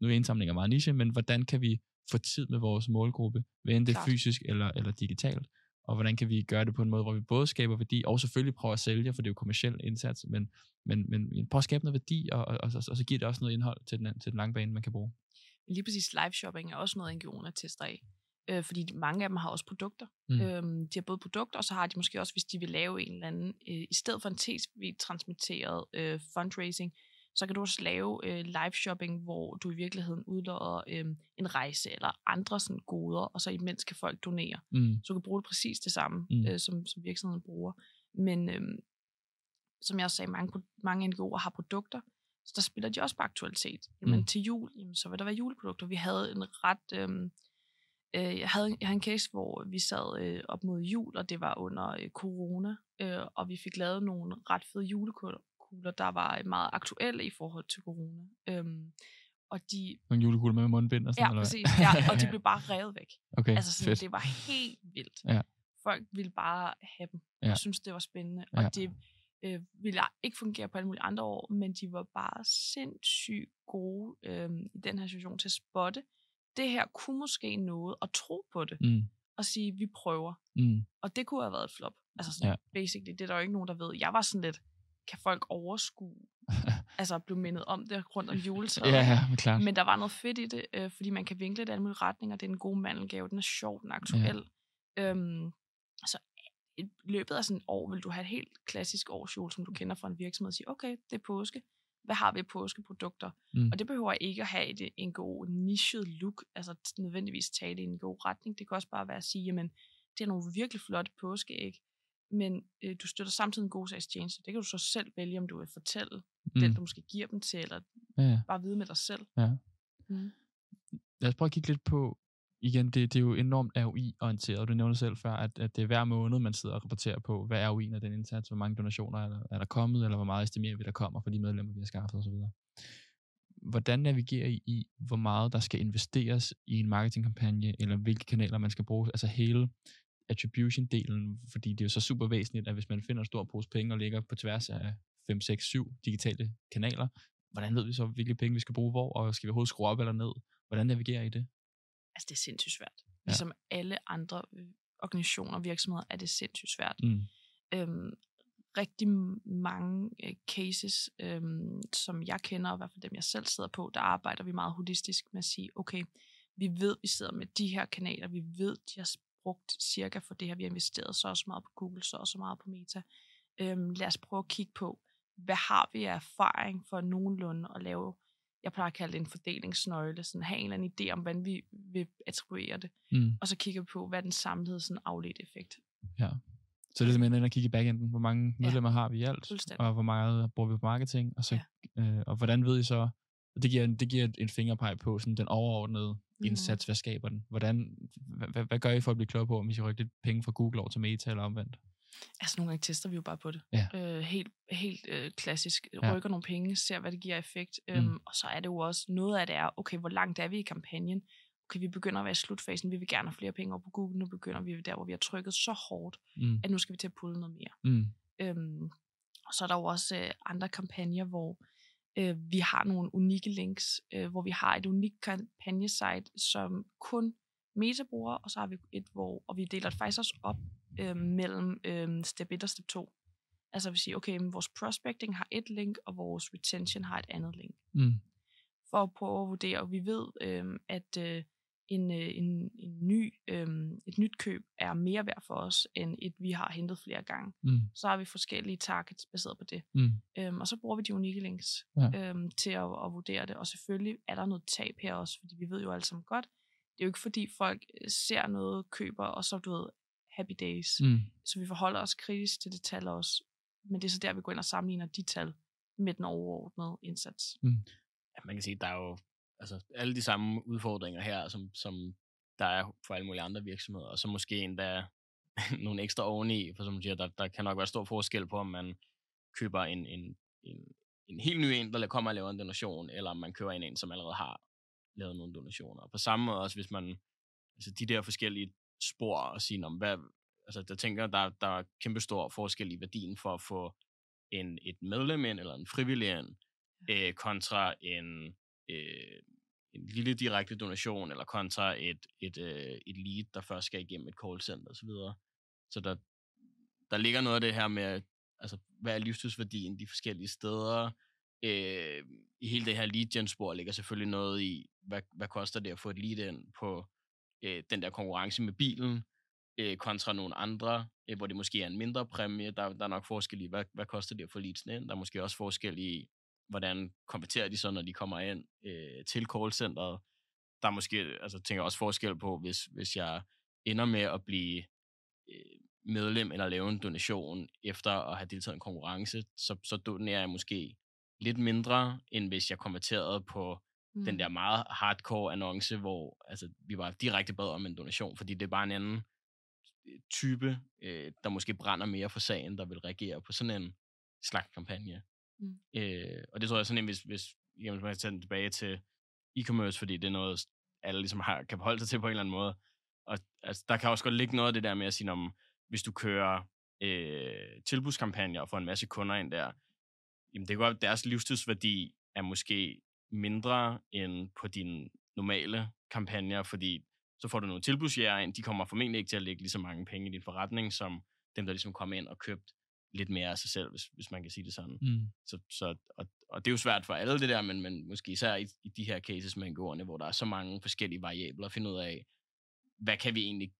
nu er indsamlinger meget niche, men hvordan kan vi få tid med vores målgruppe, end det Klart. fysisk eller, eller digitalt, og hvordan kan vi gøre det på en måde, hvor vi både skaber værdi, og selvfølgelig prøver at sælge, for det er jo kommersiel indsats, men, men, men prøver at skabe noget værdi, og, og, og, og så giver det også noget indhold til den, til den lange bane, man kan bruge. Lige præcis live shopping er også noget, NGO'erne tester af. Øh, fordi mange af dem har også produkter. Mm. Øhm, de har både produkter, og så har de måske også, hvis de vil lave en eller anden, øh, i stedet for en tv-transmitteret øh, fundraising, så kan du også lave øh, live shopping, hvor du i virkeligheden udlodder øh, en rejse eller andre sådan goder, og så imens kan folk donere. Mm. Så du kan bruge det præcis det samme, Mm. øh, som, som virksomheden bruger. Men øh, som jeg også sagde, mange, mange NGO'er har produkter, så der spiller de også på aktualitet. Jamen Mm. til jul, jamen, så vil der være juleprodukter. Vi havde en ret... Øh, øh, jeg, havde, jeg havde en case, hvor vi sad øh, op mod jul, og det var under øh, corona, øh, og vi fik lavet nogle ret fede julekugler, der var øh, meget aktuelle i forhold til corona. Øhm, og de, Nogle julekugler med mundbind og sådan ja, eller præcis, ja, og de blev bare revet væk. Okay, Altså sådan, fedt. det var helt vildt. Ja. Folk ville bare have dem, Ja. og synes det var spændende. Ja. Og det øh, ville ikke fungere på alle mulige andre år, men de var bare sindssygt gode øh, i den her situation til at spotte. Det her kunne måske noget, og tro på det, Mm. og sige, vi prøver. Mm. Og det kunne have været et flop. Altså sådan, Ja. basically, det er der jo ikke nogen, der ved. Jeg var sådan lidt, kan folk overskue, altså blive mindet om det rundt om juletræet. Ja, ja, men klart. Men der var noget fedt i det, øh, fordi man kan vinkle det i alle mulige retninger. Det er en god mandelgave, den er sjov, den er aktuel. Ja. Øhm, så i løbet af sådan et år vil du have et helt klassisk årsjul, som du kender fra en virksomhed, og sige, okay, det er påske. Hvad har vi af påskeprodukter? Mm. Og det behøver ikke at have et, en god nichet look, altså nødvendigvis tale i en god retning. Det kan også bare være at sige, jamen, det er nogle virkelig flotte påskeæg, men øh, du støtter samtidig en god sagstjeneste. Det kan du så selv vælge, om du vil fortælle mm. den, du måske giver dem til, eller ja. bare vide med dig selv. Ja. Mm. Lad os prøve at kigge lidt på, igen, det, det er jo enormt ROI-orienteret. Du nævnte selv før, at, at det er hver måned, man sidder og rapporterer på, hvad er ROI'en af den indsats, hvor mange donationer er der, er der kommet, eller hvor meget estimerer vi, der kommer for de medlemmer, vi har skaffet osv. Hvordan navigerer I i, hvor meget der skal investeres i en marketingkampagne, eller hvilke kanaler man skal bruge? Altså hele attribution-delen, fordi det er jo så super væsentligt, at hvis man finder en stor pose penge og ligger på tværs af 5, 6, 7 digitale kanaler, hvordan ved vi så, hvilke penge vi skal bruge hvor, og skal vi overhovedet skrue op eller ned? Hvordan navigerer I det? Altså, det er sindssygt svært. Ligesom alle andre øh, organisationer og virksomheder er det sindssygt svært. Mm. Øhm, rigtig mange øh, cases, øhm, som jeg kender, og i hvert fald dem, jeg selv sidder på, der arbejder vi meget holistisk med at sige, okay, vi ved, vi sidder med de her kanaler, vi ved, de har brugt cirka for det her, vi har investeret så også meget på Google, så også meget på Meta. Øhm, lad os prøve at kigge på, hvad har vi af erfaring for nogenlunde at lave, jeg plejer at kalde det en fordelingsnøgle, sådan have en eller anden idé om, hvordan vi vil attribuere det, Mm. og så kigge på, hvad den samlede sådan afledte effekt. Ja. Så det er simpelthen at kigge i backenden, hvor mange medlemmer har vi i alt, og hvor meget bruger vi på marketing, og, så, ja. øh, og hvordan ved I så, det giver, det giver et, et fingerpeg på sådan den overordnede Mhm. indsats, hvad skaber den? Hvordan, hvad, hvad, gør I for at blive klogere på, om vi skal rykke lidt penge fra Google over til Meta eller omvendt? Altså nogle gange tester vi jo bare på det. Ja. Øh, helt helt øh, klassisk. Ja. Rykker nogle penge, ser hvad det giver effekt. Mm. Øhm, og så er det jo også, noget af det er, okay, hvor langt er vi i kampagnen? Okay, vi begynder at være i slutfasen, vi vil gerne have flere penge over på Google, nu begynder vi der, hvor vi har trykket så hårdt, Mm. at nu skal vi til at pulle noget mere. Mm. Øhm, og så er der jo også øh, andre kampagner, hvor øh, vi har nogle unikke links, øh, hvor vi har et unikt kampagnesite, som kun Meta bruger, og så har vi et, hvor, og vi deler det faktisk også op øh, mellem øh, step 1 og step 2. Altså vi siger, okay, men vores prospecting har et link, og vores retention har et andet link. Mm. For at prøve at vurdere, og vi ved, øh, at øh, en, øh, en, en ny, øh, et nyt køb er mere værd for os, end et, vi har hentet flere gange Mm. så har vi forskellige targets baseret på det. Mm. Øhm, og så bruger vi de unikke links Ja. øhm, til at, at vurdere det. Og selvfølgelig er der noget tab her også, fordi vi ved jo alle sammen godt, det er jo ikke fordi folk øh, ser noget, køber, og så du ved, happy days. Mm. Så vi forholder os kritisk til det tal også. Men det er så der, vi går ind og sammenligner de tal med den overordnede indsats. Ja, man kan sige, der er jo altså, alle de samme udfordringer her, som, som der er for alle mulige andre virksomheder, og så måske endda nogle ekstra oveni, for som du siger, der, der kan nok være stor forskel på, om man køber en, en, en, en helt ny en, der kommer og laver en donation, eller om man køber en, en som allerede har lavet nogle donationer. Og på samme måde også, hvis man, altså de der forskellige spor, og sige, om hvad, altså der tænker der, der er kæmpe stor forskel i værdien for at få en, et medlem ind, eller en frivillig ind, øh, kontra en, øh, en lille direkte donation, eller kontra et, et, øh, et lead, der først skal igennem et callcenter osv. Så der, der ligger noget af det her med, altså, hvad er livstidsværdien de forskellige steder. Øh, I hele det her lead gen spor ligger selvfølgelig noget i, hvad, hvad koster det at få et lead ind på øh, den der konkurrence med bilen, øh, kontra nogle andre, øh, hvor det måske er en mindre præmie. Der, der er nok forskel i, hvad, hvad koster det at få leadsene ind. Der er måske også forskel i, hvordan konverterer de så, når de kommer ind øh, til callcenteret. Der er måske, altså tænker jeg også forskel på, hvis, hvis jeg ender med at blive øh, medlem eller lave en donation efter at have deltaget i en konkurrence, så, så donerer jeg måske lidt mindre, end hvis jeg konverterede på mm. den der meget hardcore annonce, hvor altså, vi var direkte bad om en donation, fordi det er bare en anden øh, type, øh, der måske brænder mere for sagen, der vil reagere på sådan en slags kampagne. Mm. Øh, og det tror jeg sådan en, hvis, hvis jamen, man kan tage den tilbage til e-commerce, fordi det er noget, alle ligesom har, kan forholde sig til på en eller anden måde. Og altså, der kan også godt ligge noget af det der med at sige, om hvis du kører øh, tilbudskampagner og får en masse kunder ind der, jamen det kan godt, deres livstidsværdi er måske mindre end på dine normale kampagner, fordi så får du nogle tilbudsjæger ind, de kommer formentlig ikke til at lægge lige så mange penge i din forretning, som dem, der ligesom kommer ind og købt lidt mere af sig selv, hvis, hvis man kan sige det sådan. Mm. Så, så, og, og det er jo svært for alle det der, men, men måske især i, i de her cases med NGO'erne, hvor der er så mange forskellige variabler at finde ud af, hvad kan vi egentlig,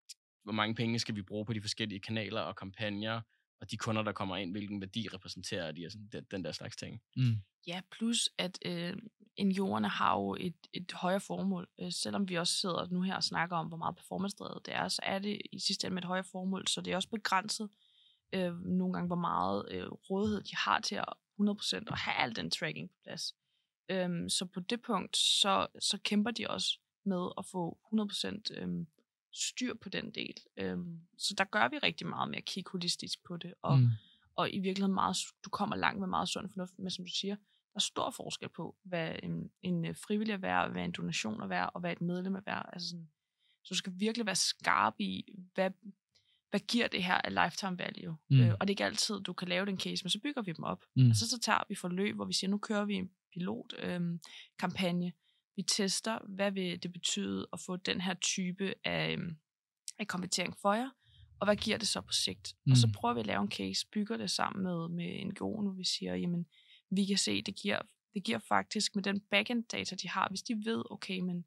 hvor mange penge skal vi bruge på de forskellige kanaler og kampagner, og de kunder, der kommer ind, hvilken værdi repræsenterer de, og sådan, den, den der slags ting. Mm. Ja, plus at øh, NGO'erne har jo et, et højere formål. Øh, selvom vi også sidder nu her og snakker om, hvor meget performance-drevet det er, så er det i sidste ende med et højere formål, så det er også begrænset øh, nogle gange, hvor meget øh, rådighed de har til at 100% at have al den tracking på plads. Øhm, så på det punkt, så, så kæmper de også med at få 100% øhm, styr på den del. Øhm, så der gør vi rigtig meget med at kigge holistisk på det, og, mm. og i virkeligheden meget, du kommer langt med meget sund fornuft, men som du siger, der er stor forskel på, hvad en, en øh, frivillig er værd, hvad en donation er værd, og hvad et medlem er værd. Altså sådan, så du skal virkelig være skarp i, hvad, hvad giver det her af lifetime value? Mm. Øh, og det er ikke altid, du kan lave den case, men så bygger vi dem op. Mm. Og så, så tager vi forløb, hvor vi siger, nu kører vi en pilotkampagne. Øh, vi tester, hvad vil det betyde at få den her type af, øh, af konvertering for jer, og hvad giver det så på sigt? Mm. Og så mm. prøver vi at lave en case, bygger det sammen med, med NGO'en, hvor vi siger, jamen, vi kan se, det giver, det giver faktisk med den backend data, de har, hvis de ved, okay, men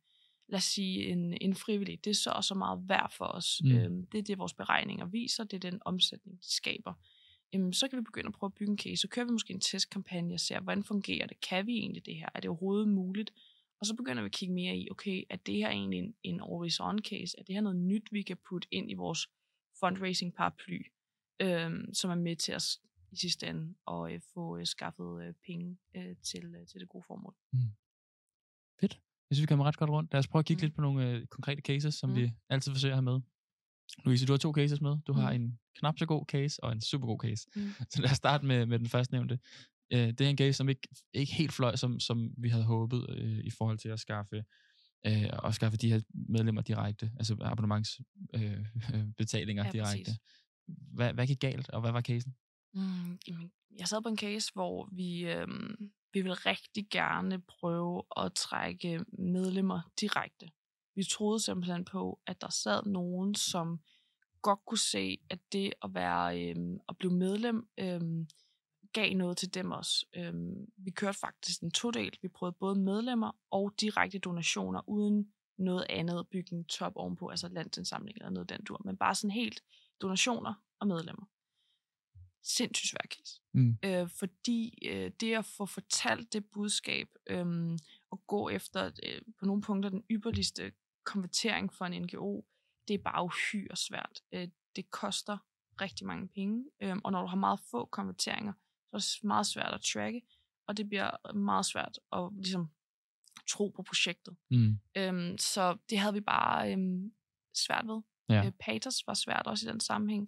lad os sige, en, en frivillig, det er så og så meget værd for os. Mm. Øhm, det er det, vores beregninger viser, det er den omsætning, de skaber. Øhm, så kan vi begynde at prøve at bygge en case. Så kører vi måske en testkampagne og ser, hvordan fungerer det? Kan vi egentlig det her? Er det overhovedet muligt? Og så begynder vi at kigge mere i, okay, er det her egentlig en, en always on case? Er det her noget nyt, vi kan putte ind i vores fundraising paraply, øhm, som er med til os i sidste ende og øh, få øh, skaffet øh, penge øh, til, øh, til det gode formål. Mm. Fedt. Jeg synes, vi kommer ret godt rundt. Lad os prøve at kigge mm. lidt på nogle øh, konkrete cases, som mm. vi altid forsøger at have med. Louise, du har to cases med. Du mm. har en knap så god case og en super god case. Mm. Så lad os starte med, med den første nævnte. Øh, det er en case, som ikke, ikke helt fløj, som, som vi havde håbet øh, i forhold til at skaffe øh, at skaffe de her medlemmer direkte, altså abonnementsbetalinger øh, ja, direkte. Hvad, hvad gik galt, og hvad var casen? Mm, jeg sad på en case, hvor vi, øh, vi vil rigtig gerne prøve at trække medlemmer direkte. Vi troede simpelthen på, at der sad nogen, som godt kunne se, at det at være øh, at blive medlem øh, gav noget til dem også. Øh, vi kørte faktisk en todel. Vi prøvede både medlemmer og direkte donationer, uden noget andet at bygge en top ovenpå, altså landsindsamling eller noget den dur, men bare sådan helt donationer og medlemmer sindssygt svær case. Mm. Øh, fordi øh, det at få fortalt det budskab, øh, og gå efter øh, på nogle punkter den ypperligste konvertering for en NGO, det er bare uhyre svært. Øh, det koster rigtig mange penge, øh, og når du har meget få konverteringer, så er det meget svært at tracke, og det bliver meget svært at ligesom tro på projektet. Mm. Øh, så det havde vi bare øh, svært ved. Ja. Øh, Paters var svært også i den sammenhæng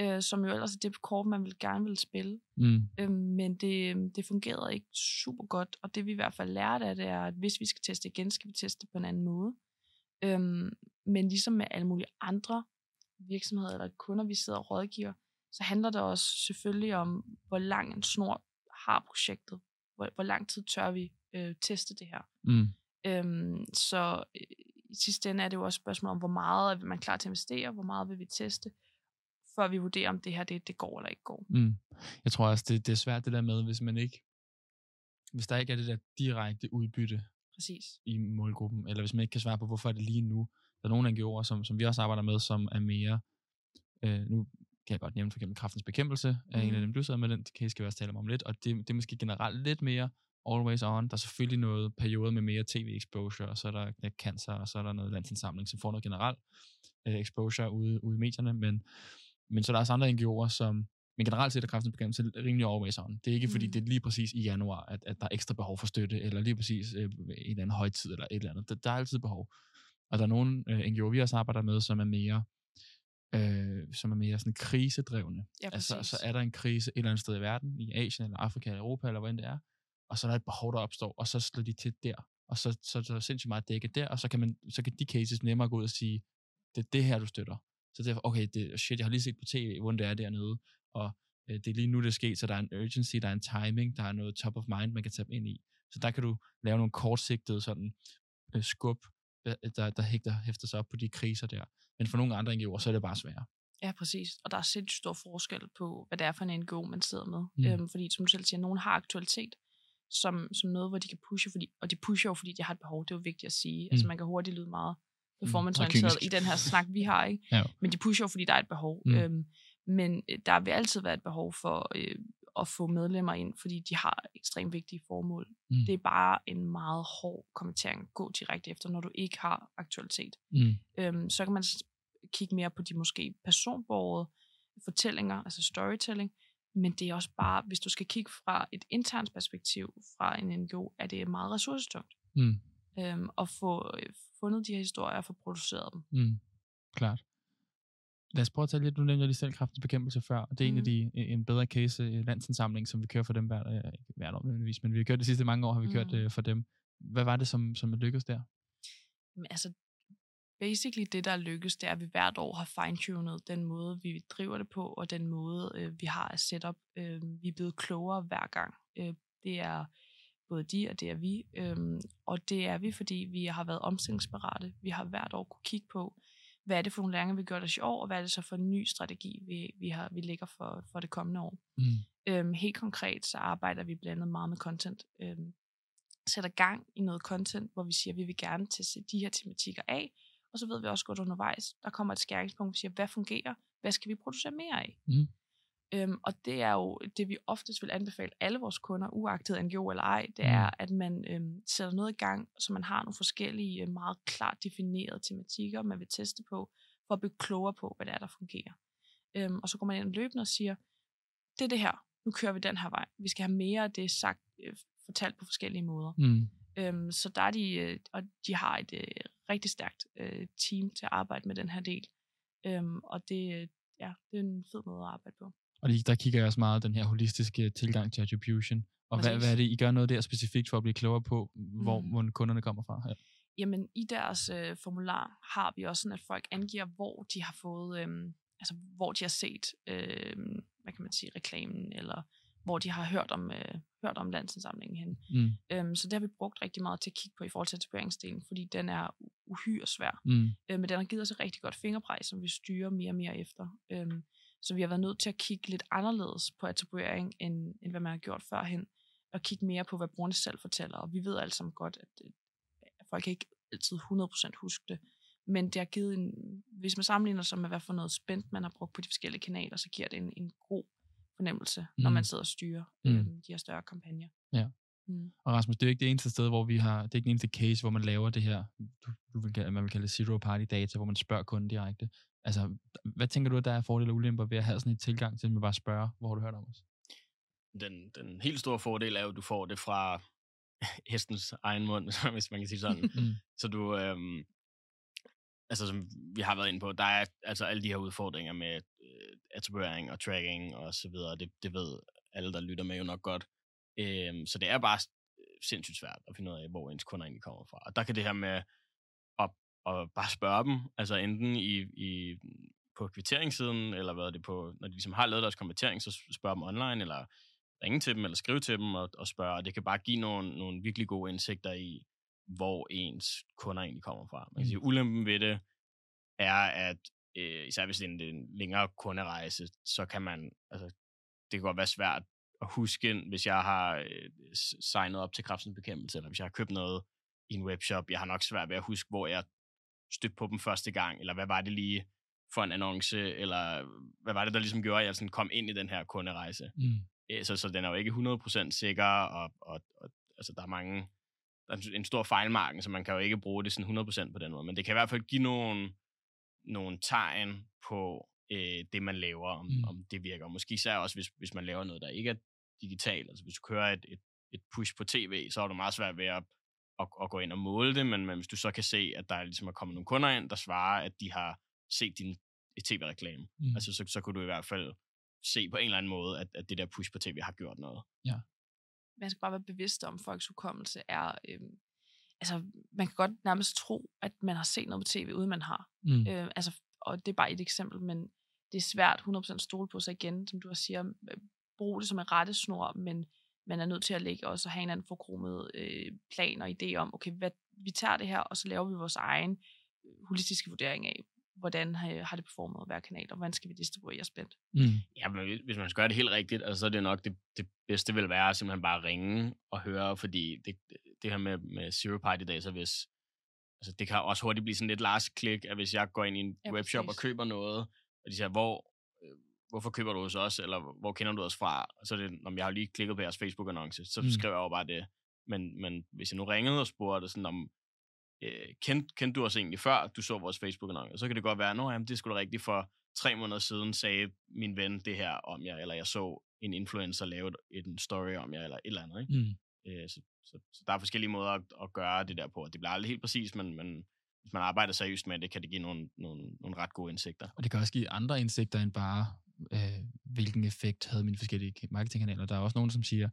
øh, som jo ellers er det kort, man vil gerne vil spille. Mm. Øh, men det, det fungerede ikke super godt, og det vi i hvert fald lærte af det er, at hvis vi skal teste igen, skal vi teste på en anden måde. Øh, men ligesom med alle mulige andre virksomheder eller kunder, vi sidder og rådgiver, så handler det også selvfølgelig om, hvor lang en snor har projektet. Hvor, hvor lang tid tør vi øh, teste det her. Mm. Øhm, så øh, i sidste ende er det jo også et spørgsmål om, hvor meget er man klar til at investere, hvor meget vil vi teste, før vi vurderer, om det her det, det går eller ikke går. Mm. Jeg tror også, det, det er svært det der med, hvis man ikke, hvis der ikke er det der direkte udbytte Præcis. i målgruppen, eller hvis man ikke kan svare på, hvorfor er det lige nu. Der er nogle NGO'er, som, som vi også arbejder med, som er mere, øh, nu kan jeg godt nævne for eksempel kraftens bekæmpelse, er mm. en af Mhm. dem, du sidder med, den skal vi også tale om lidt, og det, det er måske generelt lidt mere always on. Der er selvfølgelig noget perioder med mere tv-exposure, og så er der, der cancer, og så er der noget landsindsamling, som får noget generelt øh, exposure ude, ude i medierne, men, men så er der også andre NGO'er, som men generelt set er kraftens bekæmpelse rimelig on. Det er ikke fordi, Mm. det er lige præcis i januar, at, at der er ekstra behov for støtte, eller lige præcis øh, en eller anden højtid, eller et eller andet. Der, der er altid behov. Og der er nogle øh, NGO'er, vi også arbejder med, som er mere, øh, som er mere sådan krisedrevne. Ja, præcis. Altså, så er der en krise et eller andet sted i verden, i Asien, eller Afrika, eller Europa, eller hvor end det er, og så er der et behov, der opstår, og så slår de til der, og så, så, så er der sindssygt meget dækket der, og så kan, man, så kan de cases nemmere gå ud og sige, det er det her, du støtter. Så derfor, okay, det, shit, jeg har lige set på tv, hvordan det er dernede, og øh, det er lige nu, det er sket, så der er en urgency, der er en timing, der er noget top of mind, man kan tage ind i. Så der kan du lave nogle kortsigtede sådan øh, skub, øh, der, der hægter, hæfter sig op på de kriser der. Men for nogle andre NGO'er, så er det bare sværere. Ja, præcis. Og der er sindssygt stor forskel på, hvad det er for en NGO, man sidder med. Mm. Øhm, fordi, som du selv siger, nogen har aktualitet som, som noget, hvor de kan pushe, fordi, og de pusher jo, fordi de har et behov. Det er jo vigtigt at sige. Mm. Altså, Mm. man kan hurtigt lyde meget performanceorienteret kynisk. i den her snak, vi har, ikke? Ja. Men de pusher jo, fordi der er et behov. Mm. Mm. Øhm, men øh, der vil altid være et behov for øh, at få medlemmer ind, fordi de har ekstremt vigtige formål. Mm. Det er bare en meget hård kommentering at gå direkte efter, når du ikke har aktualitet. Mm. Øhm, så kan man kigge mere på de måske personborgede fortællinger, altså storytelling, men det er også bare, hvis du skal kigge fra et internt perspektiv fra en NGO, er det meget ressourcetungt Mm. Øhm, at få øh, fundet de her historier og få produceret dem. Mm. Klart. Lad os prøve at tale lidt, nu nævnte jeg lige selv kraftens bekæmpelse før, og det er mm. en af Mhm. de, en bedre case øh, landsindsamling, som vi kører for dem hver, øh, ikke hvert år nødvendigvis, men vi har kørt de sidste mange år, har vi mm. kørt øh, for dem. Hvad var det, som, som lykkedes der? Men altså, basically det, der lykkes, det er, at vi hvert år har fine-tunet den måde, vi driver det på, og den måde, øh, vi har at setup. Øh, vi er blevet klogere hver gang. Øh, det er både de, og det er vi. Øh, og det er vi, fordi vi har været omstillingsparate. Vi har hvert år kunne kigge på, hvad er det for nogle læringer, vi gør os i år, og hvad er det så for en ny strategi, vi, vi, har, vi lægger for, for det kommende år. Mm. Øhm, helt konkret, så arbejder vi blandt andet meget med content. Øhm, sætter gang i noget content, hvor vi siger, at vi vil gerne til de her tematikker af, og så ved vi også godt undervejs, der kommer et skæringspunkt, hvor vi siger, hvad fungerer, hvad skal vi producere mere af? Mhm. Øhm, og det er jo det, vi oftest vil anbefale alle vores kunder, uagtet NGO eller ej, det Mhm. er, at man øhm, sætter noget i gang, så man har nogle forskellige, øh, meget klart definerede tematikker, man vil teste på, for at blive klogere på, hvad det er, der fungerer. Øhm, og så går man ind løbende og siger, det er det her, nu kører vi den her vej. Vi skal have mere af det sagt, øh, fortalt på forskellige måder. Mm. Øhm, så der er de, øh, og de har et øh, rigtig stærkt øh, team til at arbejde med den her del. Øhm, og det, øh, ja, det er en fed måde at arbejde på. Og der kigger jeg også meget den her holistiske tilgang til attribution. Og hvad, hvad er det, I gør noget der specifikt for at blive klogere på, hvor, Mm. kunderne kommer fra? Ja. Jamen, i deres øh, formular har vi også sådan, at folk angiver, hvor de har fået, øh, altså hvor de har set, øh, hvad kan man sige, reklamen, eller hvor de har hørt om, øh, hørt om landsindsamlingen hen. Mm. Øhm, så det har vi brugt rigtig meget til at kigge på i forhold til etableringsdelen, fordi den er uhyre svær. Mm. Øh, men den har givet os et rigtig godt fingerpræg, som vi styrer mere og mere efter. Øhm, så vi har været nødt til at kigge lidt anderledes på etablering, end, end hvad man har gjort førhen, og kigge mere på, hvad brugerne selv fortæller. Og vi ved alle sammen godt, at, øh, at folk kan ikke altid 100% huske det. Men det har givet en, hvis man sammenligner sig med, hvad for noget spændt man har brugt på de forskellige kanaler, så giver det en, en god fornemmelse, når Mm. man sidder og styrer Mm. øhm, de her større kampagner. Ja. Mm. Og Rasmus, det er jo ikke det eneste sted, hvor vi har, det er ikke den eneste case, hvor man laver det her, du, du vil, man vil kalde zero party data, hvor man spørger kunden direkte. Altså, hvad tænker du, at der er fordele og ulemper ved at have sådan en tilgang til, at man bare spørger, hvor har du hørt om os? Den, den helt store fordel er jo, at du får det fra hestens egen mund, hvis man kan sige sådan. Mm. Så du, øhm, altså som vi har været inde på, der er altså alle de her udfordringer med øh, attribuering og tracking og så videre, det, det ved alle, der lytter med jo nok godt. Øhm, så det er bare sindssygt svært at finde ud af, hvor ens kunder egentlig kommer fra. Og der kan det her med at bare spørge dem, altså enten i, i, på kvitteringssiden, eller hvad er det på, når de ligesom har lavet deres konvertering, så spørge dem online, eller ringe til dem, eller skrive til dem og, og spørge, og det kan bare give nogle, nogle virkelig gode indsigter i, hvor ens kunder egentlig kommer fra. Man kan sige, ulempen ved det er, at øh, især hvis det er en, en længere kunderejse, så kan man, altså, det kan godt være svært at huske, hvis jeg har øh, signet op til kraftens bekæmpelse, eller hvis jeg har købt noget i en webshop, jeg har nok svært ved at huske, hvor jeg stødte på dem første gang, eller hvad var det lige for en annonce, eller hvad var det, der ligesom gjorde, at jeg sådan kom ind i den her kunderejse. Mm. Så, så den er jo ikke 100% sikker, og, og, og altså, der er mange, der er en stor fejlmarken, så man kan jo ikke bruge det sådan 100% på den måde, men det kan i hvert fald give nogle, nogle tegn på øh, det, man laver, om, Mm. mm. om det virker. Og Måske især også, hvis, hvis man laver noget, der ikke er digitalt. Altså hvis du kører et, et, et push på tv, så er du meget svært ved at, at, at gå ind og måle det, men, men hvis du så kan se, at der ligesom er kommet nogle kunder ind, der svarer, at de har set din tv-reklame, Mm. altså så, så kunne du i hvert fald se på en eller anden måde, at, at det der push på tv har gjort noget. man skal bare være bevidst om, at folks hukommelse er... Øhm, altså, man kan godt nærmest tro, at man har set noget på tv, uden man har. Mm. Øh, altså, og det er bare et eksempel, men det er svært 100% at stole på sig igen, som du også siger. øh, Brug det som en rettesnor, men man er nødt til at lægge også og have en anden forkromet øh, plan og idé om, okay, hvad, vi tager det her, og så laver vi vores egen øh, holistiske vurdering af, hvordan har, har det performet hver kanal, og hvordan skal vi distribuere spændt. Mm. Ja, men hvis- man skal gøre det helt rigtigt, altså, så er det nok det, det bedste vil være at simpelthen bare ringe og høre, fordi det, det her med, med zero party data, hvis, altså, det kan også hurtigt blive sådan lidt last click, at hvis jeg går ind i en Ja, webshop præcis. og køber noget, og de siger, hvor, øh, hvorfor køber du hos os, eller hvor kender du os fra? Så er det, om jeg har lige klikket på jeres Facebook-annonce, så Mm. skriver jeg jo bare det. Men, men hvis jeg nu ringede og spurgte sådan om, øh, kendte, kendte du os egentlig før, du så vores Facebook-annonce, så kan det godt være, at det skulle rigtigt for tre måneder siden, sagde min ven det her om jer, eller jeg så en influencer lave et- en story om jer, eller et eller andet. Ikke? Mm. Øh, så, så, så der er forskellige måder at, at gøre det der på. Det bliver aldrig helt præcis, men, men hvis man arbejder seriøst med det, kan det give nogle, nogle, nogle ret gode indsigter. Og det kan også give andre indsigter end bare, øh, hvilken effekt havde mine forskellige marketingkanaler. Der er også nogen, som siger,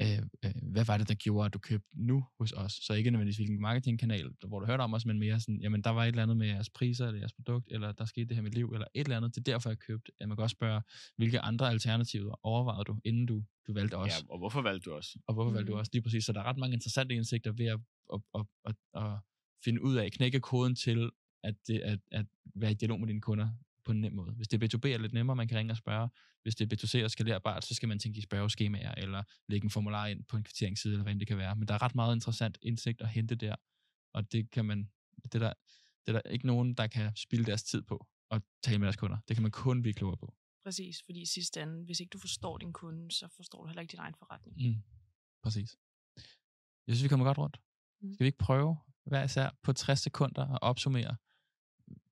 øh, øh, hvad var det, der gjorde, at du købte nu hos os? Så ikke nødvendigvis hvilken marketingkanal, hvor du hørte om os, men mere sådan, jamen der var et eller andet med jeres priser, eller jeres produkt, eller der skete det her med mit liv, eller et eller andet. Det er derfor, jeg købte. Ja, man kan også spørge, hvilke andre alternativer overvejede du, inden du, du valgte os? Ja, og hvorfor valgte du os? Og hvorfor valgte du Mhm. også lige præcis? Så der er ret mange interessante indsigter ved at, at, at, at, at finde ud af, knække koden til at, det, at, at være i dialog med dine kunder på en nem måde. Hvis det er B2B er lidt nemmere, man kan ringe og spørge. Hvis det er B2C og skalerbart, så skal man tænke i spørgeskemaer, eller lægge en formular ind på en kvitteringsside, eller hvad det kan være. Men der er ret meget interessant indsigt at hente der, og det kan man, det er der, det er der ikke nogen, der kan spilde deres tid på at tale med deres kunder. Det kan man kun blive klogere på. Præcis, fordi i sidste ende, hvis ikke du forstår din kunde, så forstår du heller ikke din egen forretning. Mm. Præcis. Jeg synes, vi kommer godt rundt. Mm. Skal vi ikke prøve hver især på 60 sekunder at opsummere,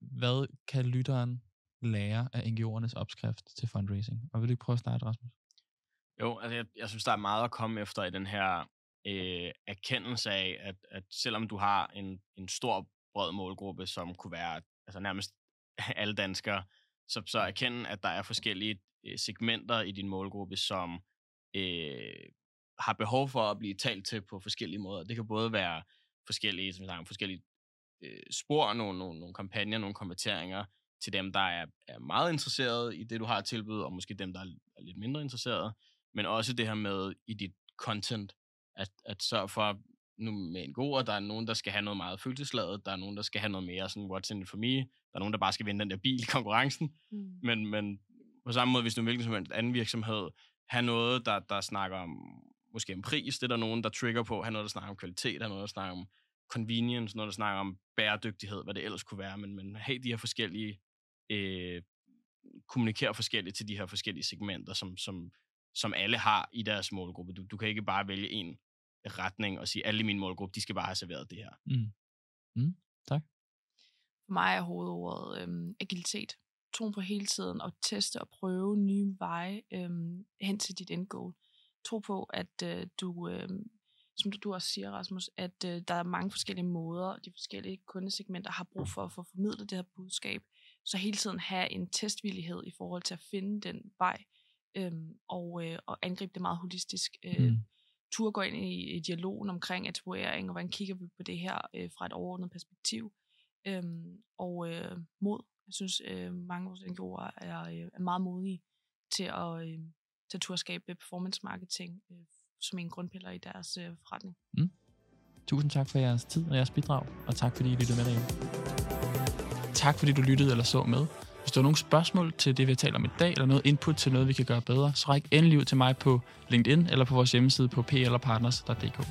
hvad kan lytteren lære af NGO'ernes opskrift til fundraising? Og vil du ikke prøve at starte, Rasmus? Jo, altså jeg, jeg synes, der er meget at komme efter i den her øh, erkendelse af, at, at selvom du har en, en stor, bred målgruppe, som kunne være altså nærmest alle danskere, så, så erkende, at der er forskellige øh, segmenter i din målgruppe, som øh, har behov for at blive talt til på forskellige måder. Det kan både være forskellige, som om, forskellige øh, spor, nogle, nogle, nogle kampagner, nogle konverteringer til dem, der er, er meget interesserede i det, du har at tilbyde, og måske dem, der er, er lidt mindre interesserede men også det her med i dit content, at, at sørge for, nu med en god ord, der er nogen, der skal have noget meget følelsesladet, der er nogen, der skal have noget mere sådan, what's in it for me, der er nogen, der bare skal vinde den der bil i konkurrencen, Mm. men, men på samme måde, hvis du er en hvilken som helst anden virksomhed, have noget, der, der snakker om måske en pris, det er der nogen, der trigger på, have noget, der snakker om kvalitet, have noget, der snakker om convenience, noget, der snakker om bæredygtighed, hvad det ellers kunne være, men, men have de her forskellige, øh, kommunikere forskelligt til de her forskellige segmenter, som, som, som alle har i deres målgruppe. Du, du kan ikke bare vælge en retning og sige, alle i min målgruppe, de skal bare have serveret det her. Mm. Mm. Tak. For mig er hovedordet øhm, agilitet. Troen på hele tiden at teste og prøve nye veje øhm, hen til dit end goal. Tro på, at øh, du, øhm, som du, du også siger, Rasmus, at øh, der er mange forskellige måder, de forskellige kundesegmenter har brug for at få formidlet det her budskab. Så hele tiden have en testvillighed i forhold til at finde den vej, øhm, og, øh, og angribe det meget holistisk. Øh, Mm. tur gå ind i, i dialogen omkring attribuering, og hvordan kigger vi på det her øh, fra et overordnet perspektiv. Øhm, og øh, mod. Jeg synes, øh, mange af vores NGO'er er, øh, er meget modige til at, øh, til at turde skabe performance marketing øh, som en grundpiller i deres øh, forretning. Tusind tak for jeres tid og jeres bidrag, og tak fordi I lyttede med derhjemme tak fordi du lyttede eller så med. Hvis du har nogle spørgsmål til det, vi har talt om i dag, eller noget input til noget, vi kan gøre bedre, så ræk endelig ud til mig på LinkedIn eller på vores hjemmeside på plpartners.dk.